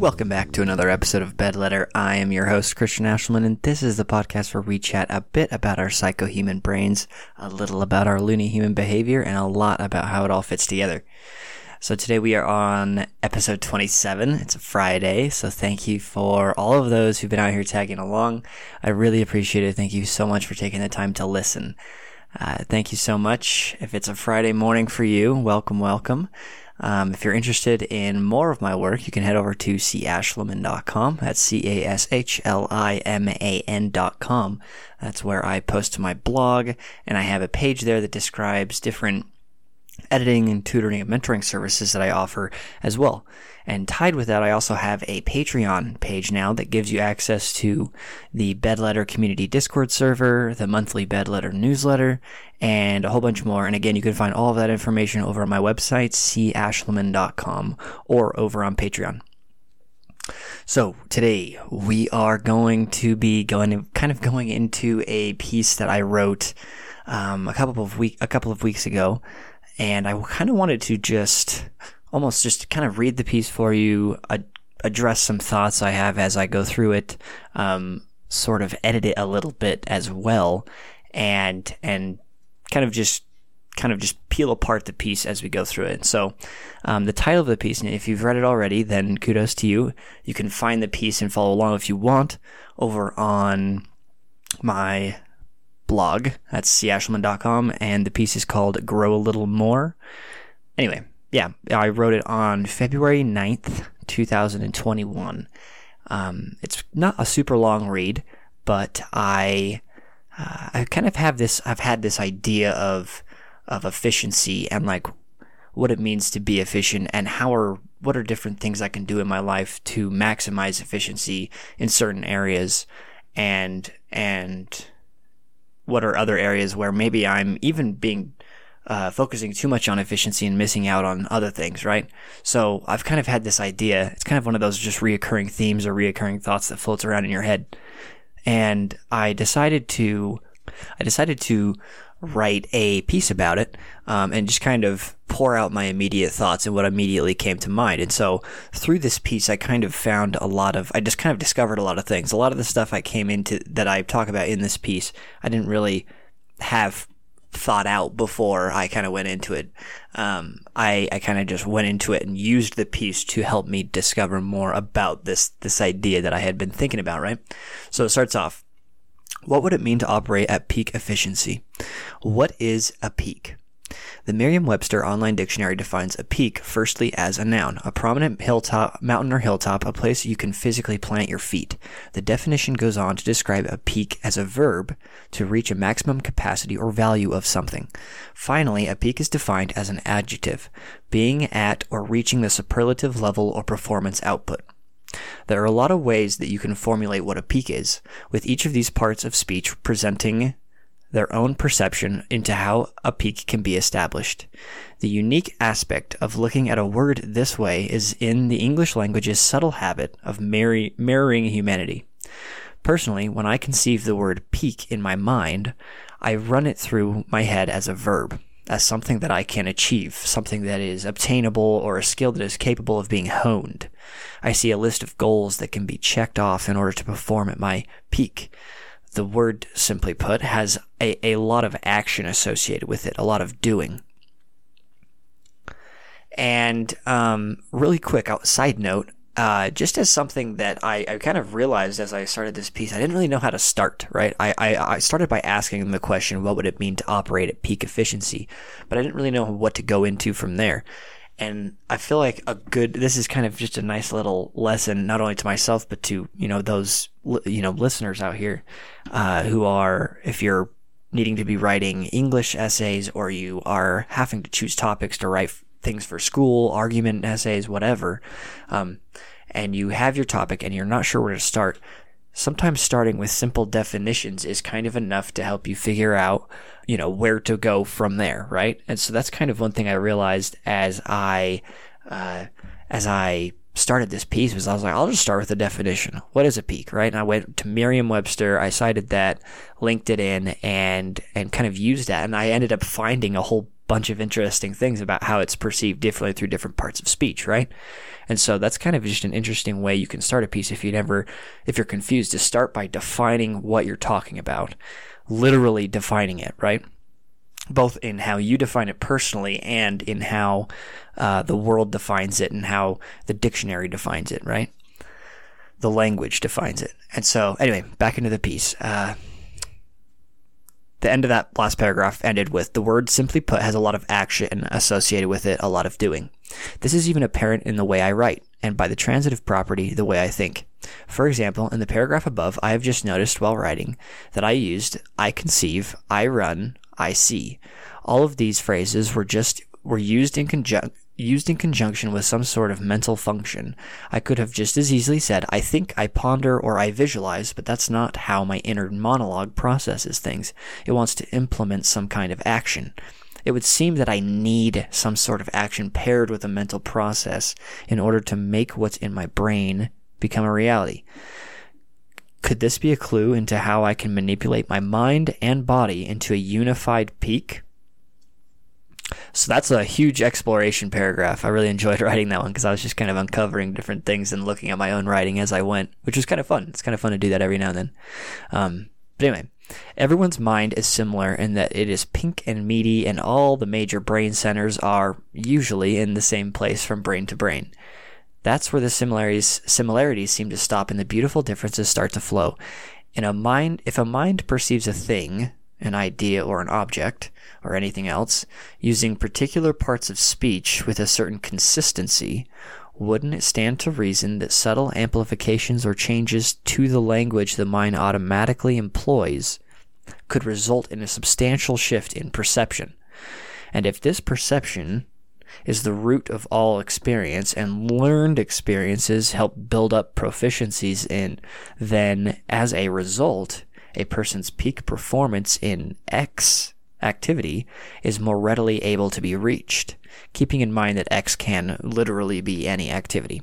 Welcome back to another episode of Bed Letter. I am your host, Christian Ashelman, and this is the podcast where we chat a bit about our psycho-human brains, a little about our loony human behavior, and a lot about how it all fits together. So today we are on episode 27. It's a Friday, so thank you for all of those who've been out here tagging along. I really appreciate it. Thank you so much for taking the time to listen. Uh, thank you so much. If it's a Friday morning for you, welcome, welcome. Um, if you're interested in more of my work, you can head over to cashliman.com. That's C-A-S-H-L-I-M-A-N.com. That's where I post my blog, and I have a page there that describes different editing and tutoring and mentoring services that I offer as well. And tied with that, I also have a Patreon page now that gives you access to the Bedletter community Discord server, the monthly Bedletter newsletter, and a whole bunch more. And again, you can find all of that information over on my website, cashliman.com, or over on Patreon. So today we are going to be going kind of going into a piece that I wrote um, a couple of week a couple of weeks ago and I kind of wanted to just almost just kind of read the piece for you, ad- address some thoughts I have as I go through it, um, sort of edit it a little bit as well, and and kind of just kind of just peel apart the piece as we go through it. So, um, the title of the piece, and if you've read it already, then kudos to you. You can find the piece and follow along if you want over on my blog. That's cashliman.com, and the piece is called Grow a Little More. Anyway, yeah, I wrote it on February 9th, 2021. Um, it's not a super long read, but I, uh, I kind of have this, I've had this idea of, of efficiency and like what it means to be efficient and how are, what are different things I can do in my life to maximize efficiency in certain areas and, and, what are other areas where maybe I'm even being uh, focusing too much on efficiency and missing out on other things, right? So I've kind of had this idea. It's kind of one of those just reoccurring themes or reoccurring thoughts that floats around in your head. And I decided to, I decided to write a piece about it um, and just kind of pour out my immediate thoughts and what immediately came to mind. And so through this piece, I kind of found a lot of, I just kind of discovered a lot of things. A lot of the stuff I came into that I talk about in this piece, I didn't really have thought out before I kind of went into it. Um, I, I kind of just went into it and used the piece to help me discover more about this, this idea that I had been thinking about, right? So it starts off. What would it mean to operate at peak efficiency? What is a peak? The Merriam-Webster Online Dictionary defines a peak firstly as a noun, a prominent hilltop, mountain or hilltop, a place you can physically plant your feet. The definition goes on to describe a peak as a verb to reach a maximum capacity or value of something. Finally, a peak is defined as an adjective, being at or reaching the superlative level or performance output. There are a lot of ways that you can formulate what a peak is, with each of these parts of speech presenting their own perception into how a peak can be established. The unique aspect of looking at a word this way is in the English language's subtle habit of mirroring humanity. Personally, when I conceive the word peak in my mind, I run it through my head as a verb as something that I can achieve, something that is obtainable or a skill that is capable of being honed. I see a list of goals that can be checked off in order to perform at my peak. The word, simply put, has a, a lot of action associated with it, a lot of doing. And um, really quick, side note, uh, just as something that I, I, kind of realized as I started this piece, I didn't really know how to start, right? I, I, I, started by asking the question, what would it mean to operate at peak efficiency? But I didn't really know what to go into from there. And I feel like a good, this is kind of just a nice little lesson, not only to myself, but to, you know, those, you know, listeners out here, uh, who are, if you're needing to be writing English essays or you are having to choose topics to write things for school, argument essays, whatever, um, and you have your topic and you're not sure where to start, sometimes starting with simple definitions is kind of enough to help you figure out, you know, where to go from there, right? And so that's kind of one thing I realized as I, uh, as I started this piece was I was like, I'll just start with the definition. What is a peak, right? And I went to Merriam-Webster, I cited that, linked it in, and and kind of used that, and I ended up finding a whole bunch of interesting things about how it's perceived differently through different parts of speech, right? And so that's kind of just an interesting way you can start a piece if you never, if you're confused, to start by defining what you're talking about, literally defining it, right? Both in how you define it personally and in how uh, the world defines it and how the dictionary defines it, right? The language defines it. And so, anyway, back into the piece. Uh, the end of that last paragraph ended with the word simply put has a lot of action associated with it, a lot of doing. This is even apparent in the way I write, and by the transitive property, the way I think. For example, in the paragraph above, I have just noticed while writing that I used I conceive, I run, I see. All of these phrases were just were used in conjunction used in conjunction with some sort of mental function. I could have just as easily said, I think, I ponder, or I visualize, but that's not how my inner monologue processes things. It wants to implement some kind of action. It would seem that I need some sort of action paired with a mental process in order to make what's in my brain become a reality. Could this be a clue into how I can manipulate my mind and body into a unified peak? So that's a huge exploration paragraph. I really enjoyed writing that one because I was just kind of uncovering different things and looking at my own writing as I went, which was kind of fun. It's kind of fun to do that every now and then. Um, but anyway, everyone's mind is similar in that it is pink and meaty, and all the major brain centers are usually in the same place from brain to brain. That's where the similarities similarities seem to stop and the beautiful differences start to flow. In a mind, if a mind perceives a thing, an idea or an object, or anything else, using particular parts of speech with a certain consistency, wouldn't it stand to reason that subtle amplifications or changes to the language the mind automatically employs could result in a substantial shift in perception? And if this perception is the root of all experience and learned experiences help build up proficiencies in, then as a result, a person's peak performance in X activity is more readily able to be reached, keeping in mind that X can literally be any activity.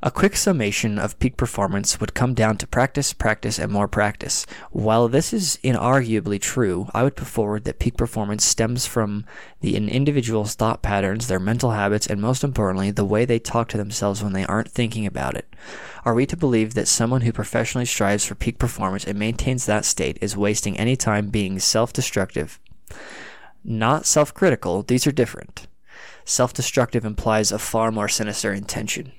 A quick summation of peak performance would come down to practice, practice, and more practice. While this is inarguably true, I would put forward that peak performance stems from the individual's thought patterns, their mental habits, and most importantly, the way they talk to themselves when they aren't thinking about it. Are we to believe that someone who professionally strives for peak performance and maintains that state is wasting any time being self destructive? Not self critical, these are different. Self destructive implies a far more sinister intention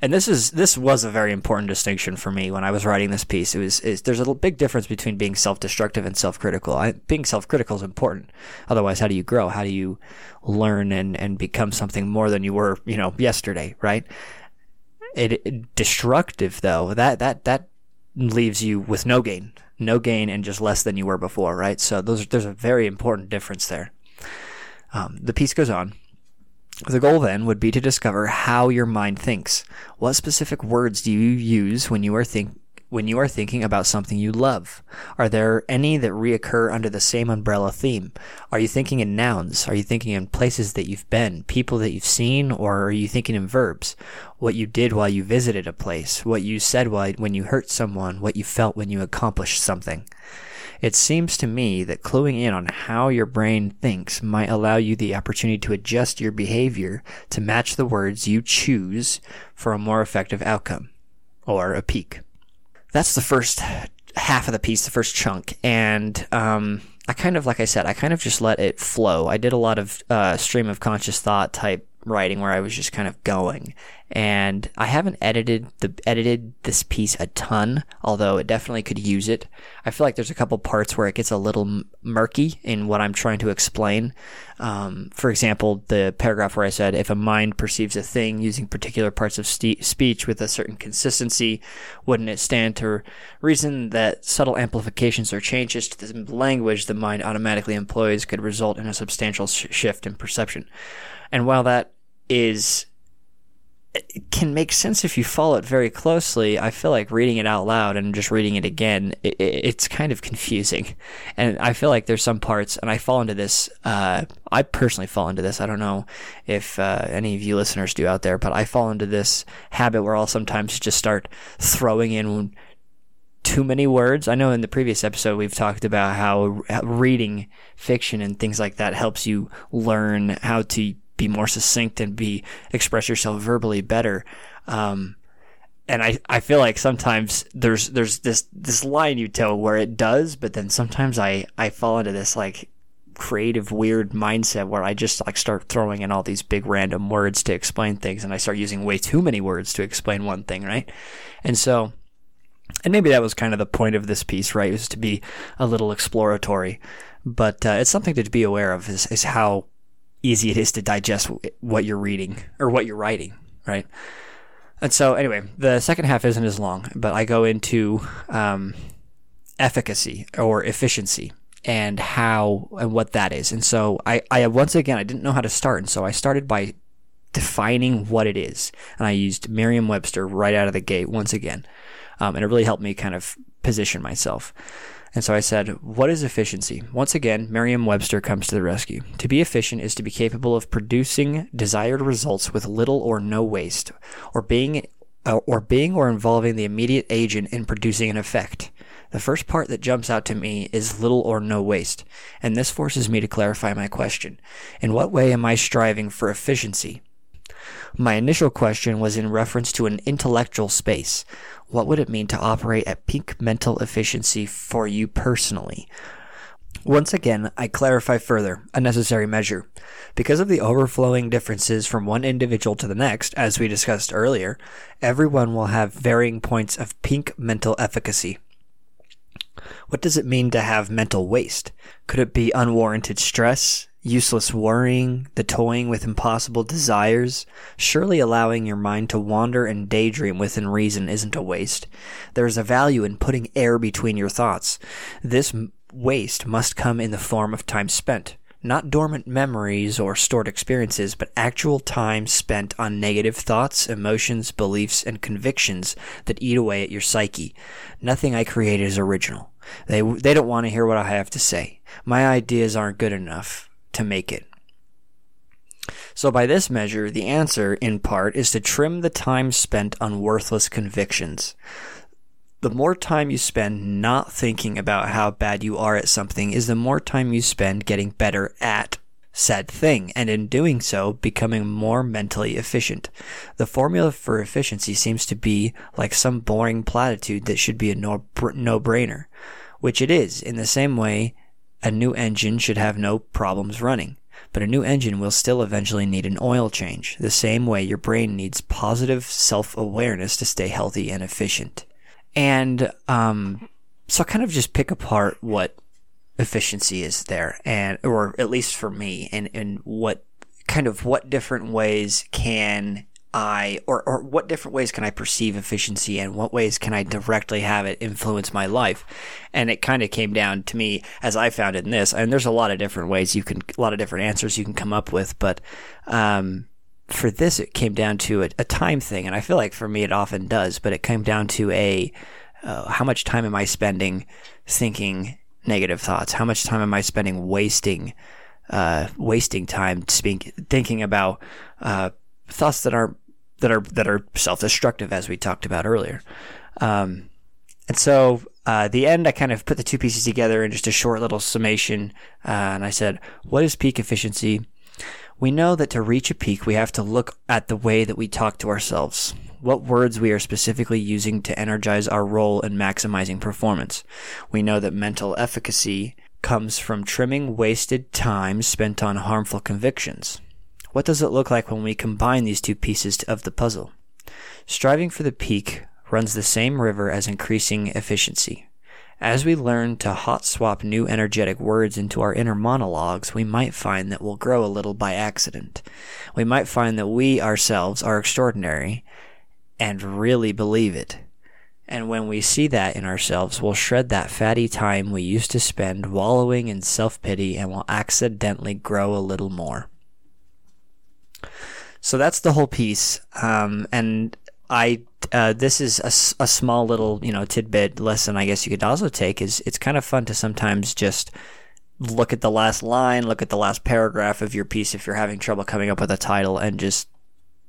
and this is this was a very important distinction for me when I was writing this piece. It was is, there's a big difference between being self-destructive and self-critical. being self-critical is important. Otherwise, how do you grow? How do you learn and and become something more than you were, you know, yesterday, right? It, it destructive though that that that leaves you with no gain, no gain, and just less than you were before, right? So those there's a very important difference there. Um, the piece goes on. The goal then would be to discover how your mind thinks. What specific words do you use when you are think when you are thinking about something you love? Are there any that reoccur under the same umbrella theme? Are you thinking in nouns? Are you thinking in places that you've been, people that you've seen, or are you thinking in verbs? What you did while you visited a place, what you said while, when you hurt someone, what you felt when you accomplished something. It seems to me that cluing in on how your brain thinks might allow you the opportunity to adjust your behavior to match the words you choose for a more effective outcome or a peak. That's the first half of the piece, the first chunk. And, um, I kind of, like I said, I kind of just let it flow. I did a lot of uh, stream of conscious thought type writing where I was just kind of going. And I haven't edited the edited this piece a ton, although it definitely could use it. I feel like there's a couple parts where it gets a little murky in what I'm trying to explain. Um, for example, the paragraph where I said, "If a mind perceives a thing using particular parts of st- speech with a certain consistency, wouldn't it stand to reason that subtle amplifications or changes to the language the mind automatically employs could result in a substantial sh- shift in perception?" And while that is can make sense if you follow it very closely. I feel like reading it out loud and just reading it again, it, it's kind of confusing. And I feel like there's some parts, and I fall into this. Uh, I personally fall into this. I don't know if uh, any of you listeners do out there, but I fall into this habit where I'll sometimes just start throwing in too many words. I know in the previous episode we've talked about how reading fiction and things like that helps you learn how to be more succinct and be express yourself verbally better. Um, and I, I feel like sometimes there's there's this this line you tell where it does, but then sometimes I, I fall into this like creative weird mindset where I just like start throwing in all these big random words to explain things and I start using way too many words to explain one thing, right? And so and maybe that was kind of the point of this piece, right? It was to be a little exploratory, but uh, it's something to be aware of is, is how easy it is to digest what you're reading or what you're writing, right? And so, anyway, the second half isn't as long, but I go into um, efficacy or efficiency and how and what that is. And so, I, I once again I didn't know how to start, and so I started by defining what it is, and I used Merriam-Webster right out of the gate once again, um, and it really helped me kind of position myself. And so I said, What is efficiency? Once again, Merriam Webster comes to the rescue. To be efficient is to be capable of producing desired results with little or no waste, or being uh, or being or involving the immediate agent in producing an effect. The first part that jumps out to me is little or no waste, and this forces me to clarify my question. In what way am I striving for efficiency? My initial question was in reference to an intellectual space. What would it mean to operate at peak mental efficiency for you personally? Once again, I clarify further, a necessary measure. Because of the overflowing differences from one individual to the next, as we discussed earlier, everyone will have varying points of peak mental efficacy. What does it mean to have mental waste? Could it be unwarranted stress, useless worrying, the toying with impossible desires. Surely allowing your mind to wander and daydream within reason isn't a waste. There is a value in putting air between your thoughts. This waste must come in the form of time spent. Not dormant memories or stored experiences, but actual time spent on negative thoughts, emotions, beliefs, and convictions that eat away at your psyche. Nothing I create is original. They, they don't want to hear what I have to say. My ideas aren't good enough to make it. So, by this measure, the answer, in part, is to trim the time spent on worthless convictions. The more time you spend not thinking about how bad you are at something is the more time you spend getting better at said thing, and in doing so, becoming more mentally efficient. The formula for efficiency seems to be like some boring platitude that should be a no brainer, which it is, in the same way a new engine should have no problems running, but a new engine will still eventually need an oil change, the same way your brain needs positive self awareness to stay healthy and efficient. And um, so I kind of just pick apart what efficiency is there, and or at least for me, and, and what kind of what different ways can I, or, or what different ways can I perceive efficiency and what ways can I directly have it influence my life? And it kind of came down to me as I found in this. And there's a lot of different ways you can, a lot of different answers you can come up with. But, um, for this, it came down to a, a time thing. And I feel like for me, it often does, but it came down to a, uh, how much time am I spending thinking negative thoughts? How much time am I spending wasting, uh, wasting time speak, thinking about, uh, thoughts that aren't that are that are self-destructive, as we talked about earlier. Um, and so uh, the end, I kind of put the two pieces together in just a short little summation, uh, and I said, "What is peak efficiency?" We know that to reach a peak, we have to look at the way that we talk to ourselves, what words we are specifically using to energize our role in maximizing performance. We know that mental efficacy comes from trimming wasted time spent on harmful convictions. What does it look like when we combine these two pieces of the puzzle? Striving for the peak runs the same river as increasing efficiency. As we learn to hot swap new energetic words into our inner monologues, we might find that we'll grow a little by accident. We might find that we ourselves are extraordinary and really believe it. And when we see that in ourselves, we'll shred that fatty time we used to spend wallowing in self pity and will accidentally grow a little more. So that's the whole piece. Um, and I uh, this is a, a small little you know tidbit lesson I guess you could also take is it's kind of fun to sometimes just look at the last line, look at the last paragraph of your piece if you're having trouble coming up with a title, and just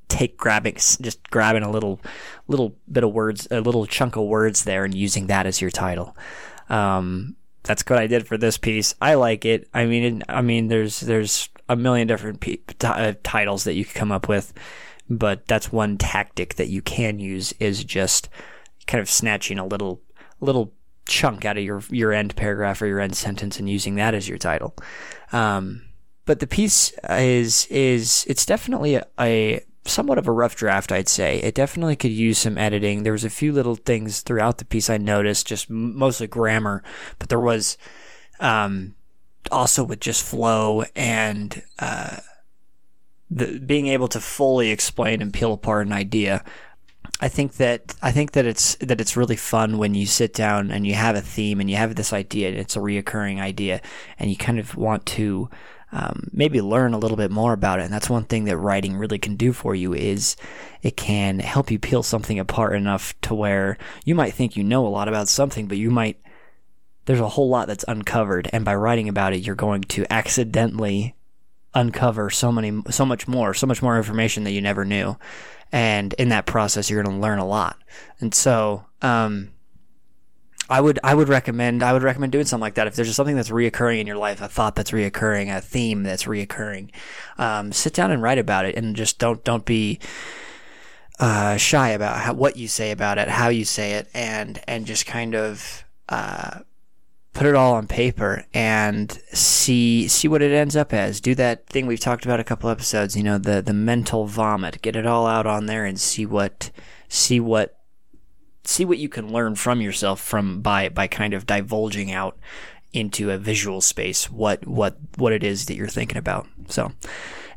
take grabbing just grabbing a little little bit of words, a little chunk of words there, and using that as your title. Um, that's what I did for this piece. I like it. I mean, I mean, there's there's a million different uh, titles that you could come up with, but that's one tactic that you can use is just kind of snatching a little little chunk out of your your end paragraph or your end sentence and using that as your title. Um, but the piece is is it's definitely a, a somewhat of a rough draft, I'd say. It definitely could use some editing. There was a few little things throughout the piece I noticed, just mostly grammar, but there was um, also with just flow and uh, the, being able to fully explain and peel apart an idea. I think that I think that it's that it's really fun when you sit down and you have a theme and you have this idea and it's a reoccurring idea and you kind of want to um, maybe learn a little bit more about it. And that's one thing that writing really can do for you is it can help you peel something apart enough to where you might think you know a lot about something, but you might there's a whole lot that's uncovered, and by writing about it, you're going to accidentally uncover so many so much more, so much more information that you never knew. And in that process, you're going to learn a lot. And so, um, I would I would recommend I would recommend doing something like that. If there's something that's reoccurring in your life, a thought that's reoccurring, a theme that's reoccurring, um, sit down and write about it, and just don't don't be uh, shy about how, what you say about it, how you say it, and and just kind of uh, put it all on paper and see see what it ends up as. Do that thing we've talked about a couple episodes. You know the the mental vomit. Get it all out on there and see what see what see what you can learn from yourself from by by kind of divulging out into a visual space what what what it is that you're thinking about. So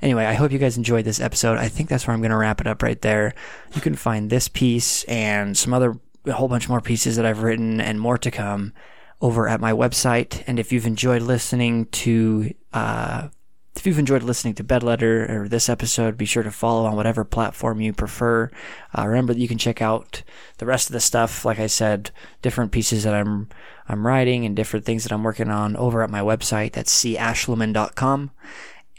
anyway, I hope you guys enjoyed this episode. I think that's where I'm going to wrap it up right there. You can find this piece and some other a whole bunch more pieces that I've written and more to come over at my website. And if you've enjoyed listening to uh, if you've enjoyed listening to Bedletter or this episode, be sure to follow on whatever platform you prefer. Uh, remember that you can check out the rest of the stuff, like I said, different pieces that I'm I'm writing and different things that I'm working on over at my website. That's cashliman.com.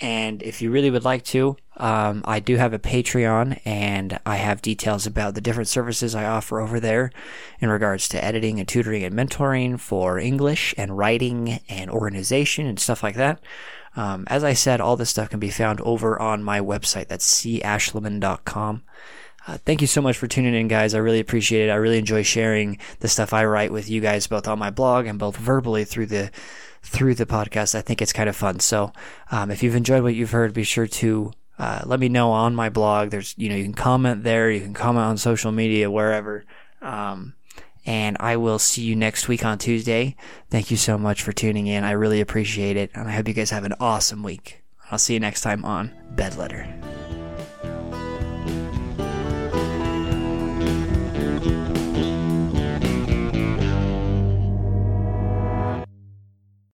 And if you really would like to, um, I do have a Patreon and I have details about the different services I offer over there in regards to editing and tutoring and mentoring for English and writing and organization and stuff like that. Um, as I said, all this stuff can be found over on my website. That's cashliman.com. Uh, thank you so much for tuning in, guys. I really appreciate it. I really enjoy sharing the stuff I write with you guys, both on my blog and both verbally through the through the podcast. I think it's kind of fun. So, um, if you've enjoyed what you've heard, be sure to uh, let me know on my blog. There's, you know, you can comment there. You can comment on social media, wherever. Um, and I will see you next week on Tuesday. Thank you so much for tuning in. I really appreciate it. And I hope you guys have an awesome week. I'll see you next time on Bedletter.